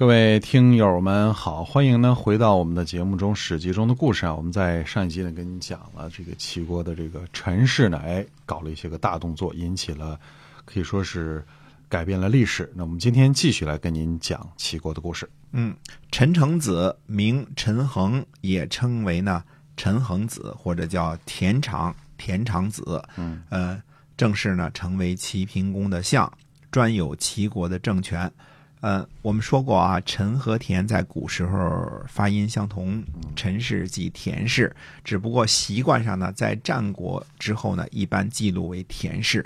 各位听友们好，欢迎呢回到我们的节目中《史记》中的故事啊。我们在上一集呢跟你讲了这个齐国的这个陈氏呢，哎，搞了一些个大动作，引起了可以说是改变了历史。那我们今天继续来跟您讲齐国的故事。嗯，陈成子名陈恒，也称为呢陈恒子，或者叫田长田长子。嗯，呃，正式呢成为齐平公的相，专有齐国的政权。呃，我们说过啊，陈和田在古时候发音相同，陈氏即田氏，只不过习惯上呢，在战国之后呢，一般记录为田氏。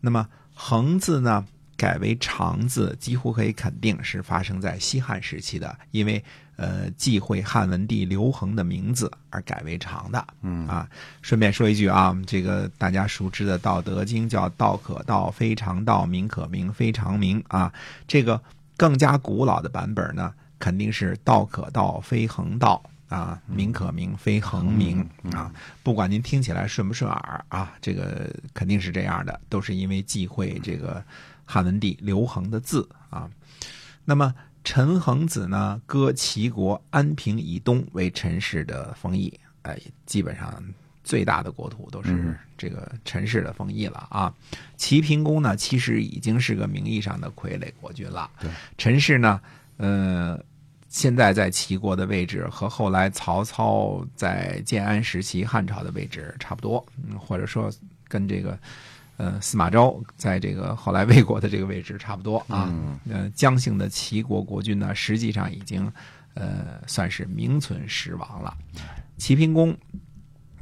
那么恒字呢，改为长字，几乎可以肯定是发生在西汉时期的，因为呃忌讳汉文帝刘恒的名字而改为长的。嗯啊，顺便说一句啊，这个大家熟知的《道德经》叫“道可道，非常道；名可名，非常名”啊，这个。更加古老的版本呢，肯定是道可道非恒道啊，名可名非恒名啊。不管您听起来顺不顺耳啊，这个肯定是这样的，都是因为忌讳这个汉文帝刘恒的字啊。那么陈恒子呢，割齐国安平以东为陈氏的封邑，哎，基本上。最大的国土都是这个陈氏的封邑了啊。齐平公呢，其实已经是个名义上的傀儡国君了。对，陈氏呢，呃，现在在齐国的位置和后来曹操在建安时期汉朝的位置差不多，嗯，或者说跟这个呃司马昭在这个后来魏国的这个位置差不多啊。呃，姜姓的齐国国君呢，实际上已经呃算是名存实亡了。齐平公。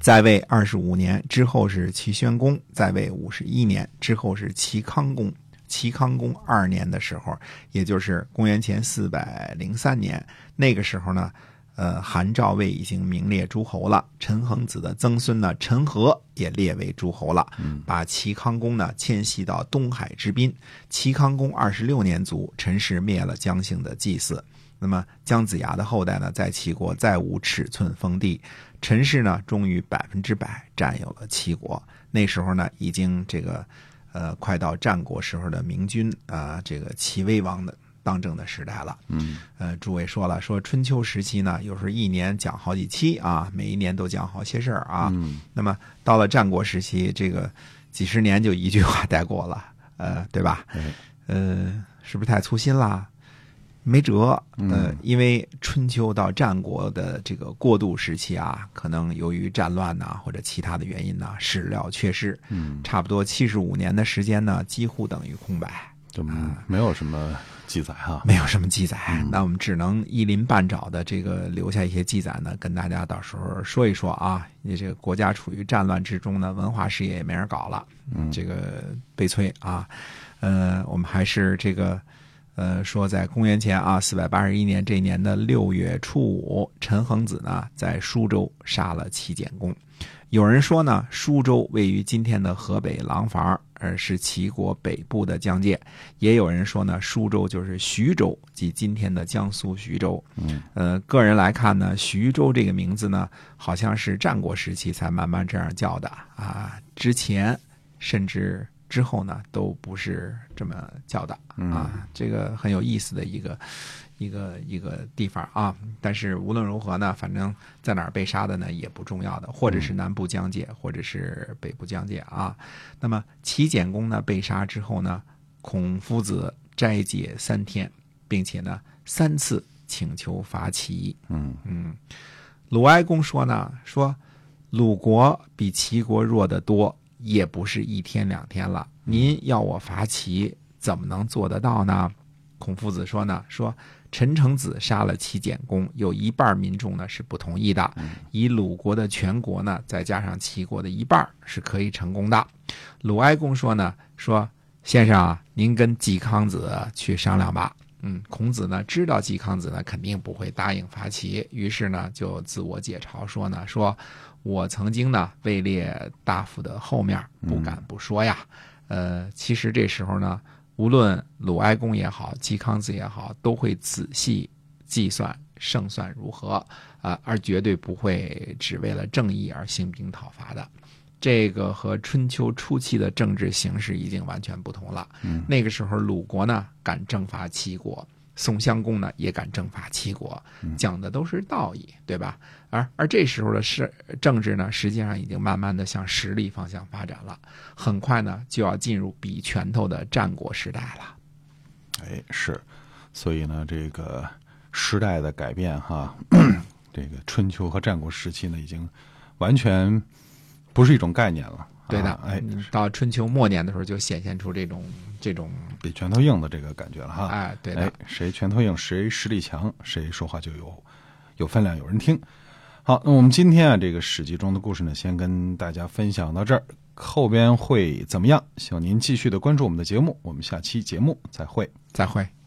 在位二十五年之后是齐宣公，在位五十一年之后是齐康公。齐康公二年的时候，也就是公元前四百零三年，那个时候呢，呃，韩赵魏已经名列诸侯了。陈恒子的曾孙呢，陈和也列为诸侯了，把齐康公呢迁徙到东海之滨。齐康公二十六年卒，陈氏灭了姜姓的祭祀。那么姜子牙的后代呢，在齐国再无尺寸封地。陈氏呢，终于百分之百占有了齐国。那时候呢，已经这个，呃，快到战国时候的明君啊，这个齐威王的当政的时代了。嗯，呃，诸位说了，说春秋时期呢，有时候一年讲好几期啊，每一年都讲好些事儿啊。嗯，那么到了战国时期，这个几十年就一句话带过了，呃，对吧？呃，是不是太粗心啦？没辙，呃，因为春秋到战国的这个过渡时期啊，可能由于战乱呐或者其他的原因呐，史料缺失，嗯，差不多七十五年的时间呢，几乎等于空白，就没有什么记载哈，没有什么记载，那我们只能一鳞半爪的这个留下一些记载呢，跟大家到时候说一说啊。你这个国家处于战乱之中呢，文化事业也没人搞了，嗯，这个悲催啊。呃，我们还是这个。呃，说在公元前啊四百八十一年这年的六月初五，陈恒子呢在舒州杀了齐简公。有人说呢，舒州位于今天的河北廊坊，而是齐国北部的疆界。也有人说呢，舒州就是徐州，即今天的江苏徐州。嗯，呃，个人来看呢，徐州这个名字呢，好像是战国时期才慢慢这样叫的啊，之前甚至。之后呢，都不是这么叫的啊，这个很有意思的一个一个一个地方啊。但是无论如何呢，反正在哪儿被杀的呢也不重要的，或者是南部疆界，或者是北部疆界啊。那么齐简公呢被杀之后呢，孔夫子斋戒三天，并且呢三次请求伐齐。嗯嗯，鲁哀公说呢，说鲁国比齐国弱得多。也不是一天两天了，您要我伐齐，怎么能做得到呢？孔夫子说呢，说陈成子杀了齐简公，有一半民众呢是不同意的。以鲁国的全国呢，再加上齐国的一半，是可以成功的。鲁哀公说呢，说先生啊，您跟季康子去商量吧。嗯，孔子呢知道季康子呢肯定不会答应伐齐，于是呢就自我解嘲说呢，说我曾经呢位列大夫的后面，不敢不说呀。呃，其实这时候呢，无论鲁哀公也好，季康子也好，都会仔细计算胜算如何啊、而绝对不会只为了正义而兴兵讨伐的。这个和春秋初期的政治形势已经完全不同了。嗯那个时候，鲁国呢敢征伐齐国，宋襄公呢也敢征伐齐国，讲的都是道义，对吧？而而这时候的是政治呢，实际上已经慢慢的向实力方向发展了，很快呢就要进入比拳头的战国时代了。哎，是，所以呢，这个时代的改变哈，这个春秋和战国时期呢，已经完全不是一种概念了。对的，啊哎，嗯到春秋末年的时候，就显现出这种这种，比拳头硬的这个感觉了哈。哎，对的哎，，谁拳头硬，谁实力强，谁说话就有有分量，有人听。好，那我们今天啊，这个《史记》中的故事呢，先跟大家分享到这儿，后边会怎么样？希望您继续的关注我们的节目，我们下期节目再会。再会。